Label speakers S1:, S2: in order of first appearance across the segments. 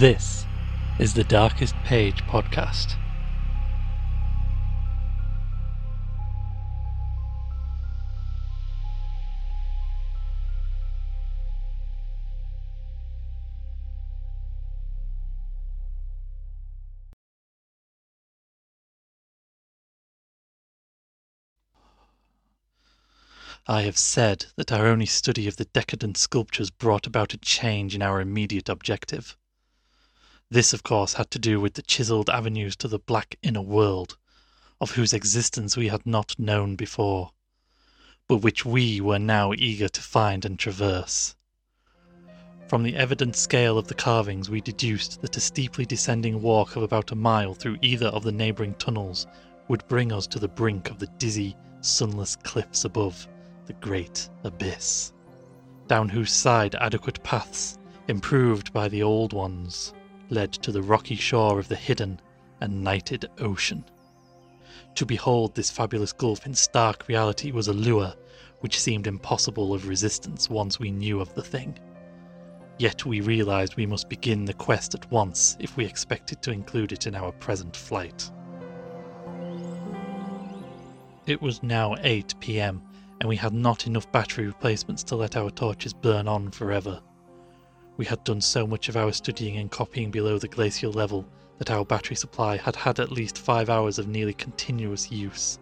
S1: This is the Darkest Page podcast. I have said that our only study of the decadent sculptures brought about a change in our immediate objective. This, of course, had to do with the chiselled avenues to the black inner world, of whose existence we had not known before, but which we were now eager to find and traverse. From the evident scale of the carvings, we deduced that a steeply descending walk of about a mile through either of the neighbouring tunnels would bring us to the brink of the dizzy, sunless cliffs above the great abyss, down whose side adequate paths, improved by the old ones, led to the rocky shore of the hidden and nighted ocean. To behold this fabulous gulf in stark reality was a lure which seemed impossible of resistance once we knew of the thing. Yet we realized we must begin the quest at once if we expected to include it in our present flight. It was now 8 pm, and we had not enough battery replacements to let our torches burn on forever. We had done so much of our studying and copying below the glacial level that our battery supply had had at least five hours of nearly continuous use,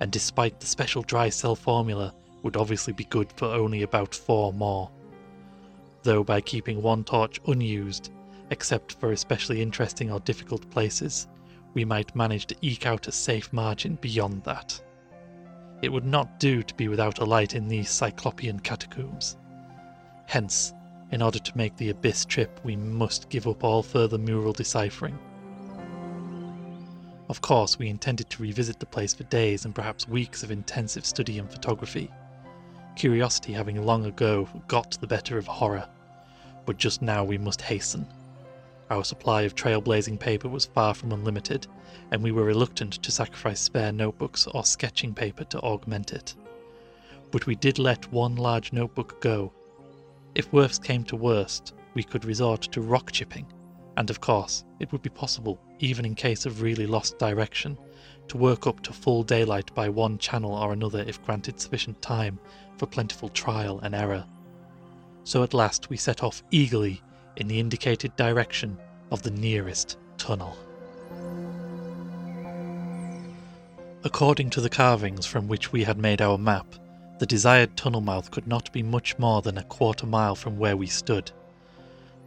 S1: and despite the special dry cell formula, would obviously be good for only about four more. Though by keeping one torch unused, except for especially interesting or difficult places, we might manage to eke out a safe margin beyond that. It would not do to be without a light in these cyclopean catacombs. Hence, in order to make the Abyss trip, we must give up all further mural deciphering. Of course, we intended to revisit the place for days and perhaps weeks of intensive study and photography. Curiosity having long ago got the better of horror, but just now we must hasten. Our supply of trailblazing paper was far from unlimited, and we were reluctant to sacrifice spare notebooks or sketching paper to augment it. But we did let one large notebook go if worst came to worst, we could resort to rock chipping, and of course, it would be possible, even in case of really lost direction, to work up to full daylight by one channel or another if granted sufficient time for plentiful trial and error. So at last we set off eagerly in the indicated direction of the nearest tunnel. According to the carvings from which we had made our map, the desired tunnel mouth could not be much more than a quarter mile from where we stood,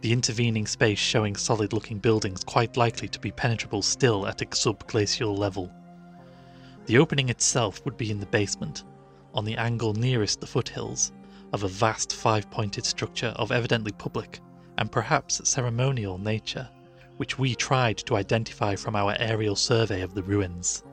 S1: the intervening space showing solid looking buildings quite likely to be penetrable still at a subglacial level. The opening itself would be in the basement, on the angle nearest the foothills, of a vast five pointed structure of evidently public and perhaps ceremonial nature, which we tried to identify from our aerial survey of the ruins.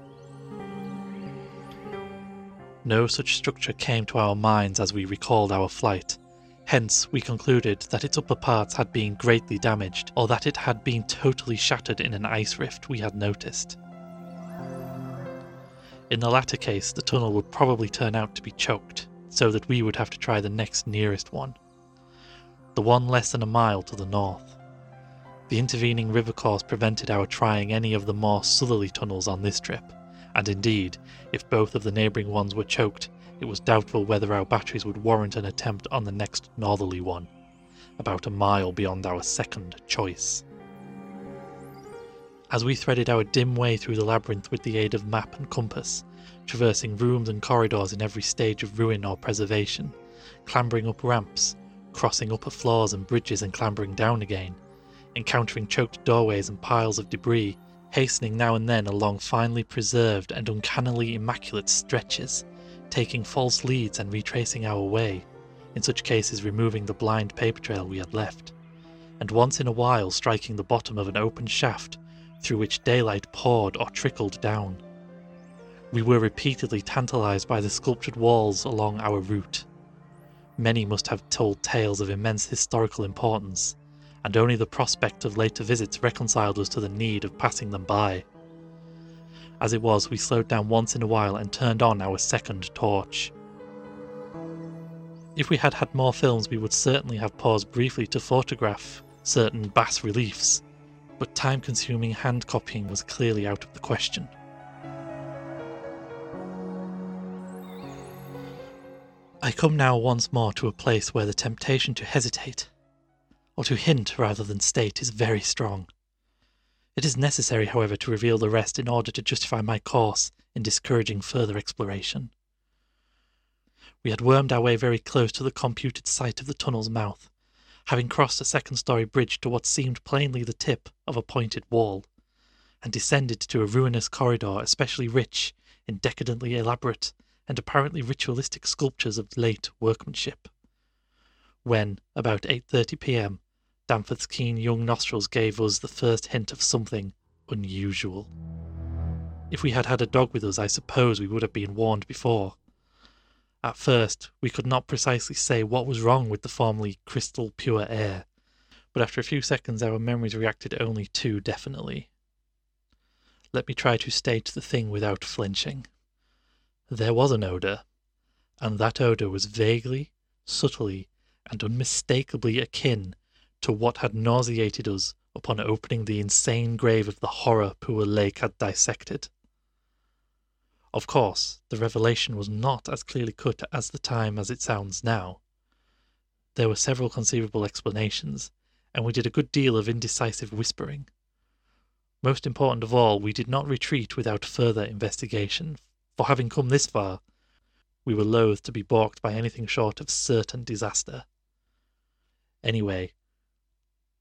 S1: No such structure came to our minds as we recalled our flight. Hence, we concluded that its upper parts had been greatly damaged, or that it had been totally shattered in an ice rift we had noticed. In the latter case, the tunnel would probably turn out to be choked, so that we would have to try the next nearest one. The one less than a mile to the north. The intervening river course prevented our trying any of the more southerly tunnels on this trip and indeed, if both of the neighbouring ones were choked, it was doubtful whether our batteries would warrant an attempt on the next northerly one, about a mile beyond our second choice. As we threaded our dim way through the labyrinth with the aid of map and compass, traversing rooms and corridors in every stage of ruin or preservation, clambering up ramps, crossing upper floors and bridges and clambering down again, encountering choked doorways and piles of debris, hastening now and then along finely preserved and uncannily immaculate stretches, taking false leads and retracing our way, in such cases removing the blind paper trail we had left, and once in a while striking the bottom of an open shaft through which daylight poured or trickled down. We were repeatedly tantalized by the sculptured walls along our route. Many must have told tales of immense historical importance, and only the prospect of later visits reconciled us to the need of passing them by. As it was, we slowed down once in a while and turned on our second torch. If we had had more films, we would certainly have paused briefly to photograph certain bas reliefs, but time consuming hand copying was clearly out of the question. I come now once more to a place where the temptation to hesitate, or to hint rather than state, is very strong. It is necessary, however, to reveal the rest in order to justify my course in discouraging further exploration. We had wormed our way very close to the computed site of the tunnel's mouth, having crossed a second story bridge to what seemed plainly the tip of a pointed wall, and descended to a ruinous corridor especially rich in decadently elaborate and apparently ritualistic sculptures of late workmanship. When, about 8:30 p.m., Danforth's keen young nostrils gave us the first hint of something unusual. If we had had a dog with us, I suppose we would have been warned before. At first, we could not precisely say what was wrong with the formerly crystal pure air, but after a few seconds our memories reacted only too definitely. Let me try to state the thing without flinching. There was an odour, and that odour was vaguely, subtly, and unmistakably akin to what had nauseated us upon opening the insane grave of the horror poor Lake had dissected. Of course, the revelation was not as clearly cut as the time as it sounds now. There were several conceivable explanations, and we did a good deal of indecisive whispering. Most important of all, we did not retreat without further investigation, for having come this far, we were loath to be balked by anything short of certain disaster. Anyway,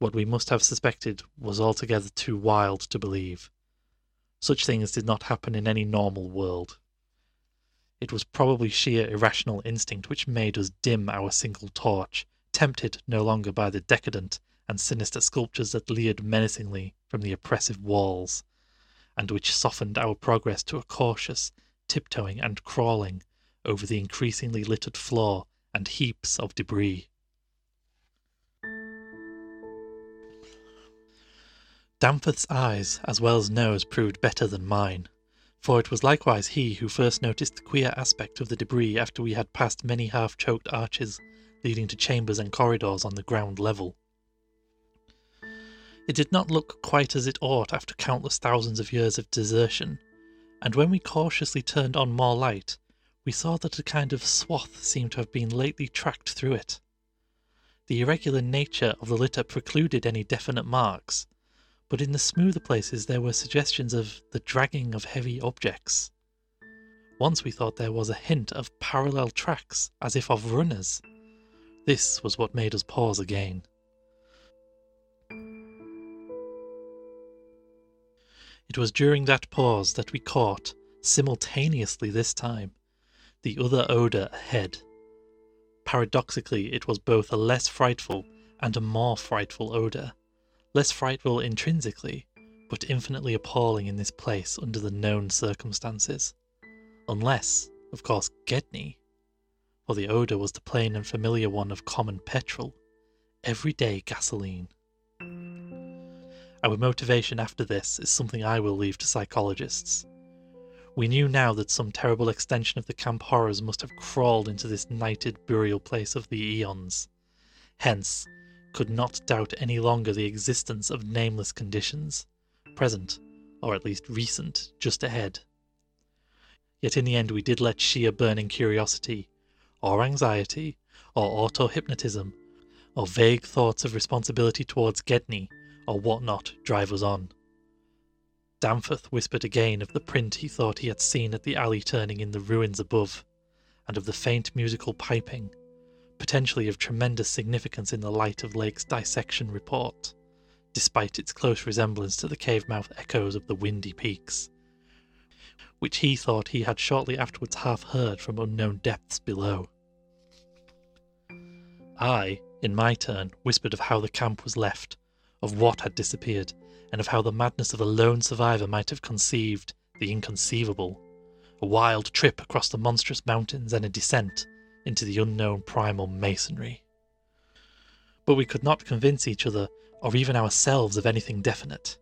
S1: what we must have suspected was altogether too wild to believe. Such things did not happen in any normal world. It was probably sheer irrational instinct which made us dim our single torch, tempted no longer by the decadent and sinister sculptures that leered menacingly from the oppressive walls, and which softened our progress to a cautious tiptoeing and crawling over the increasingly littered floor and heaps of debris. Danforth's eyes, as well as nose, proved better than mine, for it was likewise he who first noticed the queer aspect of the debris after we had passed many half choked arches leading to chambers and corridors on the ground level. It did not look quite as it ought after countless thousands of years of desertion, and when we cautiously turned on more light, we saw that a kind of swath seemed to have been lately tracked through it. The irregular nature of the litter precluded any definite marks, but in the smoother places there were suggestions of the dragging of heavy objects. Once we thought there was a hint of parallel tracks, as if of runners. This was what made us pause again. It was during that pause that we caught, simultaneously this time, the other odour ahead. Paradoxically, it was both a less frightful and a more frightful odour less frightful intrinsically, but infinitely appalling in this place under the known circumstances. Unless, of course, Gedney, for the odour was the plain and familiar one of common petrol, everyday gasoline. Our motivation after this is something I will leave to psychologists. We knew now that some terrible extension of the camp horrors must have crawled into this nighted burial place of the eons. Hence, could not doubt any longer the existence of nameless conditions, present, or at least recent, just ahead. Yet in the end we did let sheer burning curiosity, or anxiety, or auto hypnotism, or vague thoughts of responsibility towards Gedney, or what not, drive us on. Danforth whispered again of the print he thought he had seen at the alley turning in the ruins above, and of the faint musical piping, potentially of tremendous significance in the light of Lake's dissection report, despite its close resemblance to the cave mouth echoes of the windy peaks, which he thought he had shortly afterwards half heard from unknown depths below. I, in my turn, whispered of how the camp was left, of what had disappeared, and of how the madness of a lone survivor might have conceived the inconceivable a wild trip across the monstrous mountains and a descent into the unknown primal masonry. But we could not convince each other, or even ourselves, of anything definite.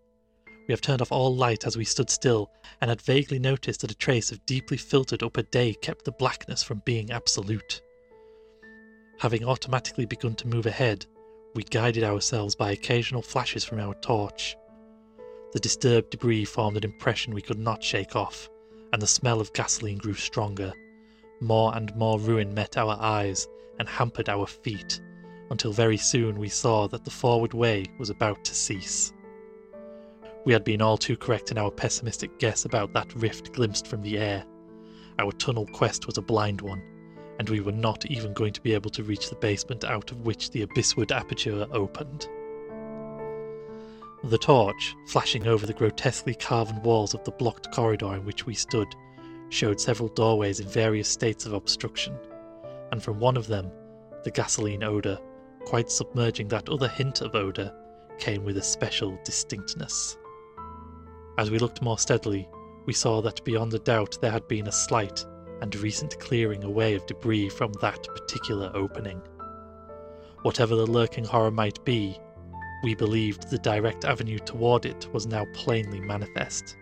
S1: We have turned off all light as we stood still, and had vaguely noticed that a trace of deeply filtered upper day kept the blackness from being absolute. Having automatically begun to move ahead, we guided ourselves by occasional flashes from our torch. The disturbed debris formed an impression we could not shake off, and the smell of gasoline grew stronger. More and more ruin met our eyes and hampered our feet, until very soon we saw that the forward way was about to cease. We had been all too correct in our pessimistic guess about that rift glimpsed from the air. Our tunnel quest was a blind one, and we were not even going to be able to reach the basement out of which the abyssward aperture opened. The torch, flashing over the grotesquely carven walls of the blocked corridor in which we stood, showed several doorways in various states of obstruction, and from one of them, the gasoline odour, quite submerging that other hint of odour, came with a special distinctness. As we looked more steadily, we saw that beyond a doubt there had been a slight and recent clearing away of debris from that particular opening. Whatever the lurking horror might be, we believed the direct avenue toward it was now plainly manifest.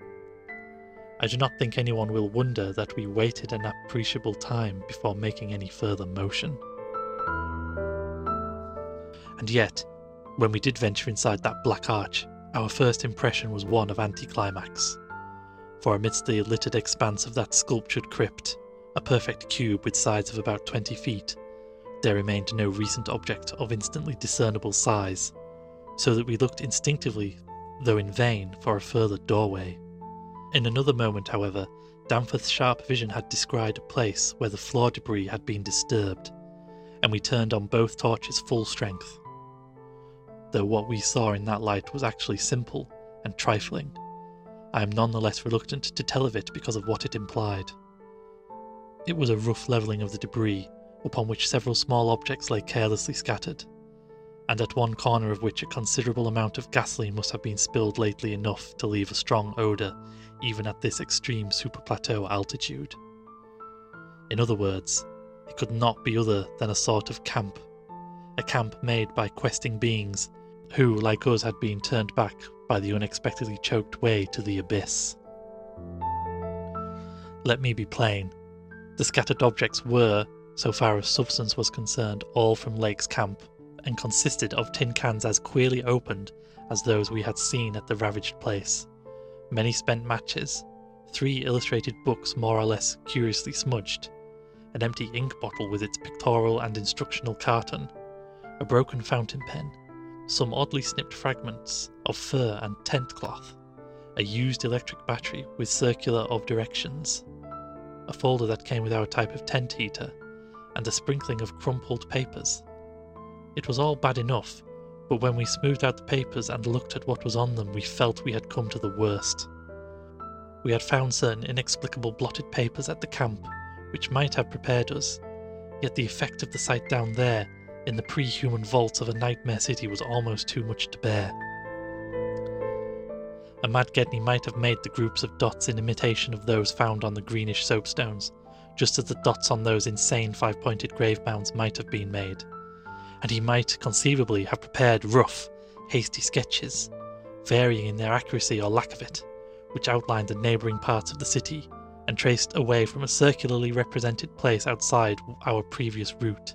S1: I do not think anyone will wonder that we waited an appreciable time before making any further motion. And yet, when we did venture inside that black arch, our first impression was one of anticlimax. For amidst the littered expanse of that sculptured crypt, a perfect cube with sides of about 20 feet, there remained no recent object of instantly discernible size, so that we looked instinctively, though in vain, for a further doorway. In another moment, however, Danforth's sharp vision had descried a place where the floor debris had been disturbed, and we turned on both torches full strength. Though what we saw in that light was actually simple and trifling, I am none the less reluctant to tell of it because of what it implied. It was a rough levelling of the debris, upon which several small objects lay carelessly scattered, and at one corner of which a considerable amount of gasoline must have been spilled lately enough to leave a strong odour even at this extreme superplateau altitude. In other words, it could not be other than a sort of camp, a camp made by questing beings who, like us, had been turned back by the unexpectedly choked way to the abyss. Let me be plain. The scattered objects were, so far as substance was concerned, all from Lake's camp, and consisted of tin cans as queerly opened as those we had seen at the ravaged place, many spent matches, three illustrated books more or less curiously smudged, an empty ink bottle with its pictorial and instructional carton, a broken fountain pen, some oddly snipped fragments of fur and tent cloth, a used electric battery with circular of directions, a folder that came with our type of tent heater, and a sprinkling of crumpled papers. It was all bad enough, but when we smoothed out the papers and looked at what was on them, we felt we had come to the worst. We had found certain inexplicable blotted papers at the camp, which might have prepared us, yet the effect of the sight down there, in the pre human vaults of a nightmare city, was almost too much to bear. A mad Gedney might have made the groups of dots in imitation of those found on the greenish soapstones, just as the dots on those insane five pointed grave mounds might have been made and he might conceivably have prepared rough, hasty sketches, varying in their accuracy or lack of it, which outlined the neighbouring parts of the city and traced away from a circularly represented place outside our previous route.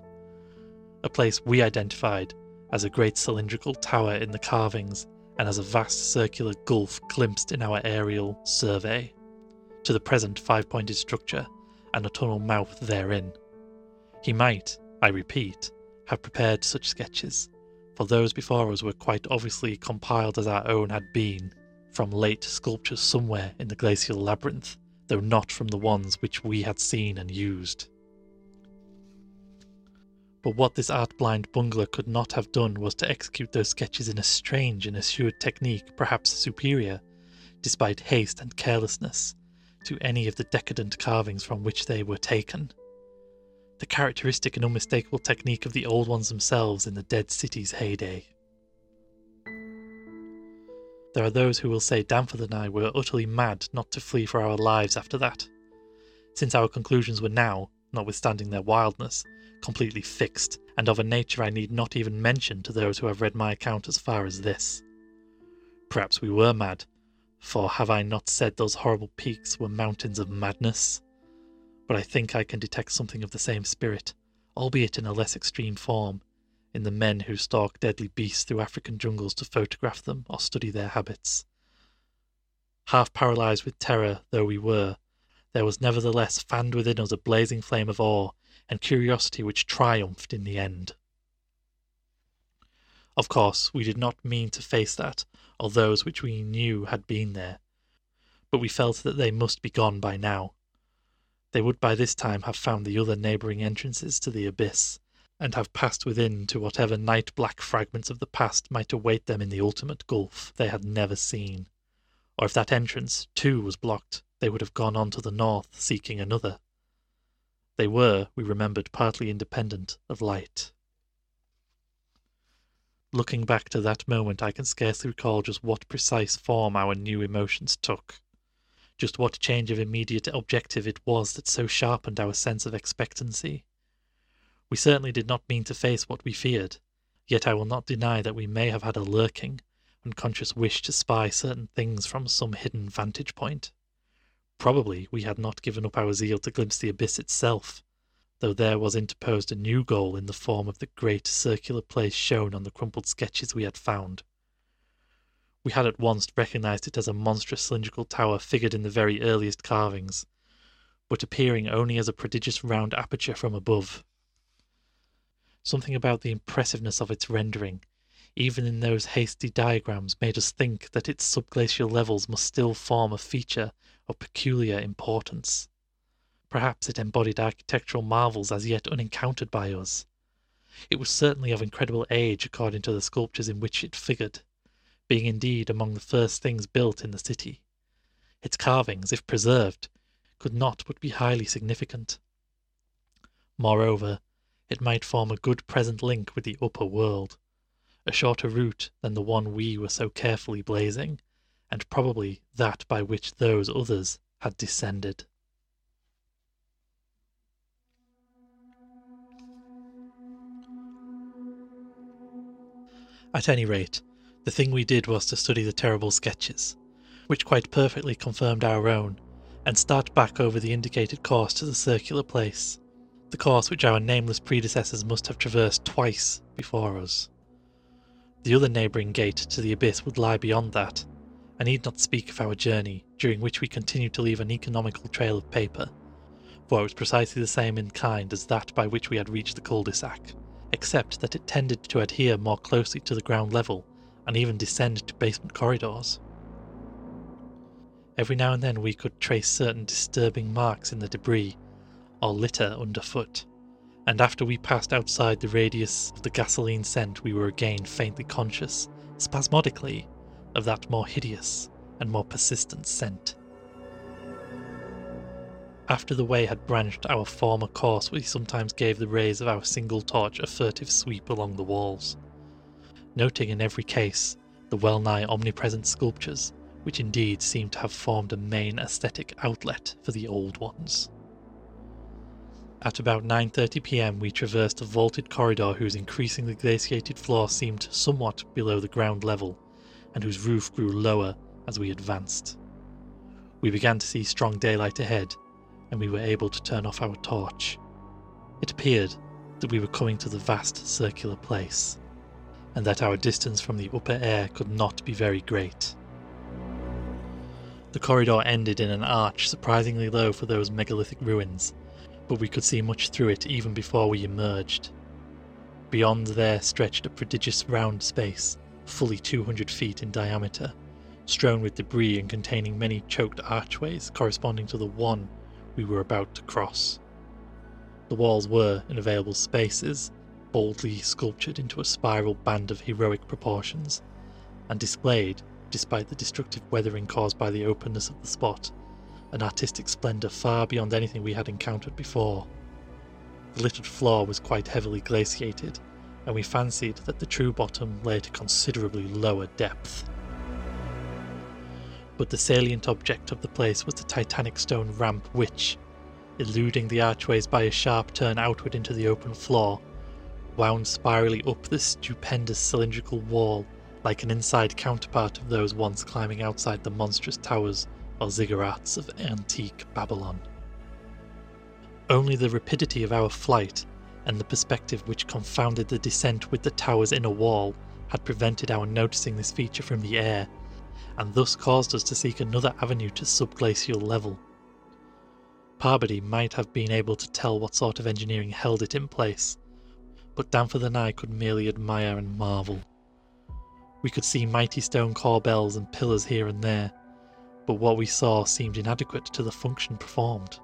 S1: A place we identified as a great cylindrical tower in the carvings and as a vast circular gulf glimpsed in our aerial survey, to the present five pointed structure and a tunnel mouth therein. He might, I repeat, have prepared such sketches, for those before us were quite obviously compiled as our own had been, from late sculptures somewhere in the glacial labyrinth, though not from the ones which we had seen and used. But what this art blind bungler could not have done was to execute those sketches in a strange and assured technique, perhaps superior, despite haste and carelessness, to any of the decadent carvings from which they were taken the characteristic and unmistakable technique of the old ones themselves in the dead city's heyday. There are those who will say Danforth and I were utterly mad not to flee for our lives after that, since our conclusions were now, notwithstanding their wildness, completely fixed, and of a nature I need not even mention to those who have read my account as far as this. Perhaps we were mad, for have I not said those horrible peaks were mountains of madness? But I think I can detect something of the same spirit, albeit in a less extreme form, in the men who stalk deadly beasts through African jungles to photograph them or study their habits. Half paralyzed with terror though we were, there was nevertheless fanned within us a blazing flame of awe and curiosity which triumphed in the end. Of course, we did not mean to face that, or those which we knew had been there, but we felt that they must be gone by now. They would by this time have found the other neighbouring entrances to the abyss, and have passed within to whatever night black fragments of the past might await them in the ultimate gulf they had never seen. Or if that entrance, too, was blocked, they would have gone on to the north, seeking another. They were, we remembered, partly independent of light. Looking back to that moment, I can scarcely recall just what precise form our new emotions took. Just what change of immediate objective it was that so sharpened our sense of expectancy. We certainly did not mean to face what we feared, yet I will not deny that we may have had a lurking, unconscious wish to spy certain things from some hidden vantage point. Probably we had not given up our zeal to glimpse the abyss itself, though there was interposed a new goal in the form of the great circular place shown on the crumpled sketches we had found. We had at once recognized it as a monstrous cylindrical tower figured in the very earliest carvings, but appearing only as a prodigious round aperture from above. Something about the impressiveness of its rendering, even in those hasty diagrams, made us think that its subglacial levels must still form a feature of peculiar importance. Perhaps it embodied architectural marvels as yet unencountered by us. It was certainly of incredible age according to the sculptures in which it figured, being indeed among the first things built in the city. Its carvings, if preserved, could not but be highly significant. Moreover, it might form a good present link with the upper world, a shorter route than the one we were so carefully blazing, and probably that by which those others had descended. At any rate, the thing we did was to study the terrible sketches, which quite perfectly confirmed our own, and start back over the indicated course to the circular place, the course which our nameless predecessors must have traversed twice before us. The other neighbouring gate to the abyss would lie beyond that. I need not speak of our journey, during which we continued to leave an economical trail of paper, for it was precisely the same in kind as that by which we had reached the cul-de-sac except that it tended to adhere more closely to the ground level and even descend to basement corridors. Every now and then we could trace certain disturbing marks in the debris or litter underfoot, and after we passed outside the radius of the gasoline scent, we were again faintly conscious, spasmodically, of that more hideous and more persistent scent. After the way had branched our former course, we sometimes gave the rays of our single torch a furtive sweep along the walls, noting in every case the well nigh omnipresent sculptures, which indeed seemed to have formed a main aesthetic outlet for the old ones. At about 9:30 p.m. we traversed a vaulted corridor whose increasingly glaciated floor seemed somewhat below the ground level, and whose roof grew lower as we advanced. We began to see strong daylight ahead, and we were able to turn off our torch. It appeared that we were coming to the vast circular place, and that our distance from the upper air could not be very great. The corridor ended in an arch surprisingly low for those megalithic ruins, but we could see much through it even before we emerged. Beyond there stretched a prodigious round space, fully 200 feet in diameter, strewn with debris and containing many choked archways corresponding to the one we were about to cross. The walls were, in available spaces, boldly sculptured into a spiral band of heroic proportions, and displayed, despite the destructive weathering caused by the openness of the spot, an artistic splendour far beyond anything we had encountered before. The littered floor was quite heavily glaciated, and we fancied that the true bottom lay at a considerably lower depth but the salient object of the place was the titanic stone ramp which, eluding the archways by a sharp turn outward into the open floor, wound spirally up the stupendous cylindrical wall like an inside counterpart of those once climbing outside the monstrous towers or ziggurats of antique Babylon. Only the rapidity of our flight and the perspective which confounded the descent with the tower's inner wall had prevented our noticing this feature from the air, and thus caused us to seek another avenue to subglacial level. Pabodie might have been able to tell what sort of engineering held it in place, but Danforth and I could merely admire and marvel. We could see mighty stone corbels and pillars here and there, but what we saw seemed inadequate to the function performed.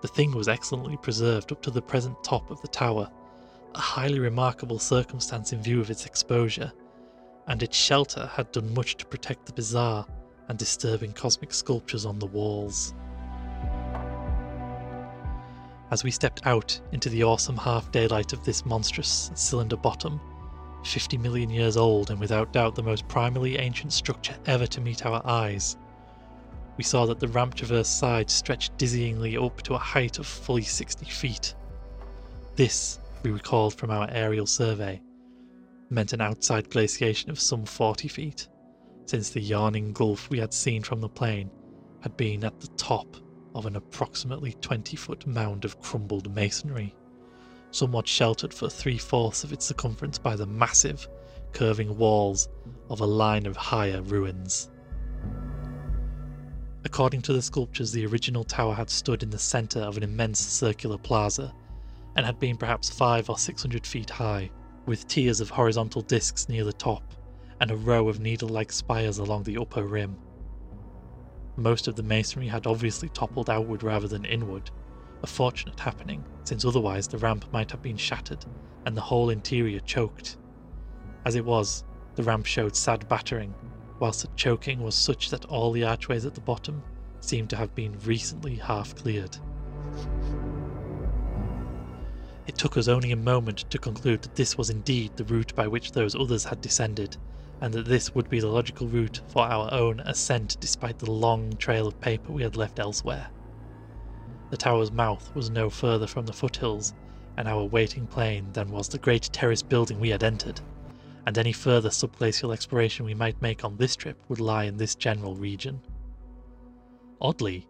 S1: The thing was excellently preserved up to the present top of the tower, a highly remarkable circumstance in view of its exposure, and its shelter had done much to protect the bizarre and disturbing cosmic sculptures on the walls. As we stepped out into the awesome half daylight of this monstrous cylinder bottom, 50 million years old and without doubt the most primally ancient structure ever to meet our eyes, we saw that the ramp traverse side stretched dizzyingly up to a height of fully 60 feet. This, we recalled from our aerial survey, meant an outside glaciation of some 40 feet, since the yawning gulf we had seen from the plane had been at the top of an approximately 20 foot mound of crumbled masonry, somewhat sheltered for three fourths of its circumference by the massive, curving walls of a line of higher ruins. According to the sculptures, the original tower had stood in the centre of an immense circular plaza and had been perhaps five or six hundred feet high, with tiers of horizontal discs near the top and a row of needle like spires along the upper rim. Most of the masonry had obviously toppled outward rather than inward, a fortunate happening, since otherwise the ramp might have been shattered and the whole interior choked. As it was, the ramp showed sad battering whilst the choking was such that all the archways at the bottom seemed to have been recently half cleared. It took us only a moment to conclude that this was indeed the route by which those others had descended, and that this would be the logical route for our own ascent despite the long trail of paper we had left elsewhere. The tower's mouth was no further from the foothills and our waiting plane than was the great terrace building we had entered and any further subglacial exploration we might make on this trip would lie in this general region. Oddly,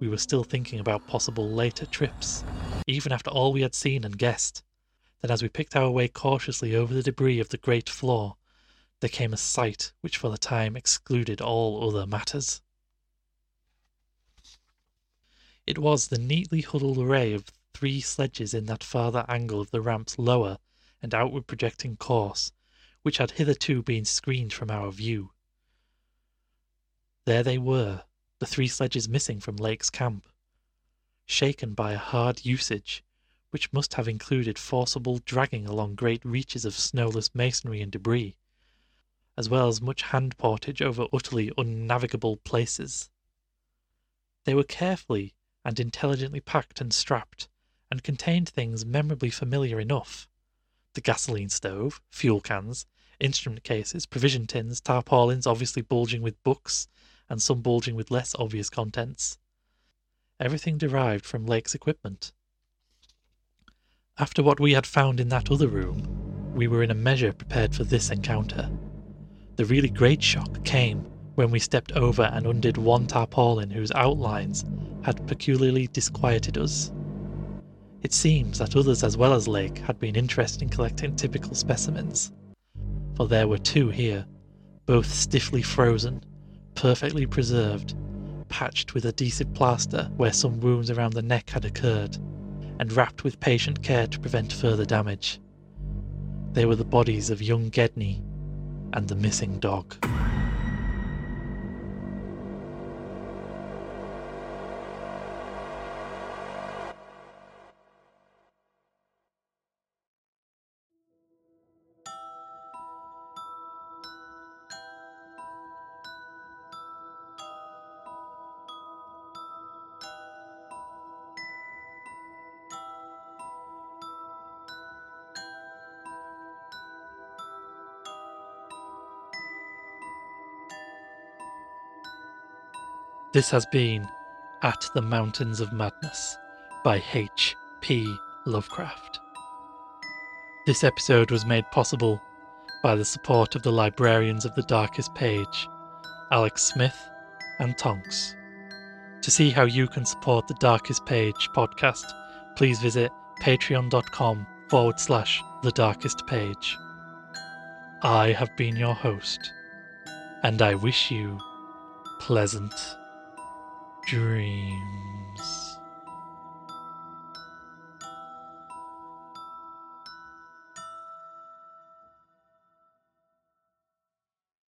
S1: we were still thinking about possible later trips, even after all we had seen and guessed. Then, as we picked our way cautiously over the debris of the great floor, there came a sight which for the time excluded all other matters. It was the neatly huddled array of three sledges in that farther angle of the ramp's lower and outward projecting course which had hitherto been screened from our view. There they were, the three sledges missing from Lake's camp, shaken by a hard usage which must have included forcible dragging along great reaches of snowless masonry and debris, as well as much hand portage over utterly unnavigable places. They were carefully and intelligently packed and strapped, and contained things memorably familiar enough the gasoline stove, fuel cans, instrument cases, provision tins, tarpaulins obviously bulging with books, and some bulging with less obvious contents. Everything derived from Lake's equipment. After what we had found in that other room, we were in a measure prepared for this encounter. The really great shock came when we stepped over and undid one tarpaulin whose outlines had peculiarly disquieted us. It seems that others as well as Lake had been interested in collecting typical specimens for there were two here, both stiffly frozen, perfectly preserved, patched with adhesive plaster where some wounds around the neck had occurred, and wrapped with patient care to prevent further damage. They were the bodies of young Gedney and the missing dog. This has been At the Mountains of Madness by H.P. Lovecraft. This episode was made possible by the support of the librarians of the Darkest Page, Alex Smith and Tonks. To see how you can support the Darkest Page podcast, please visit patreon.com forward slash the darkest page. I have been your host, and I wish you pleasant dreams.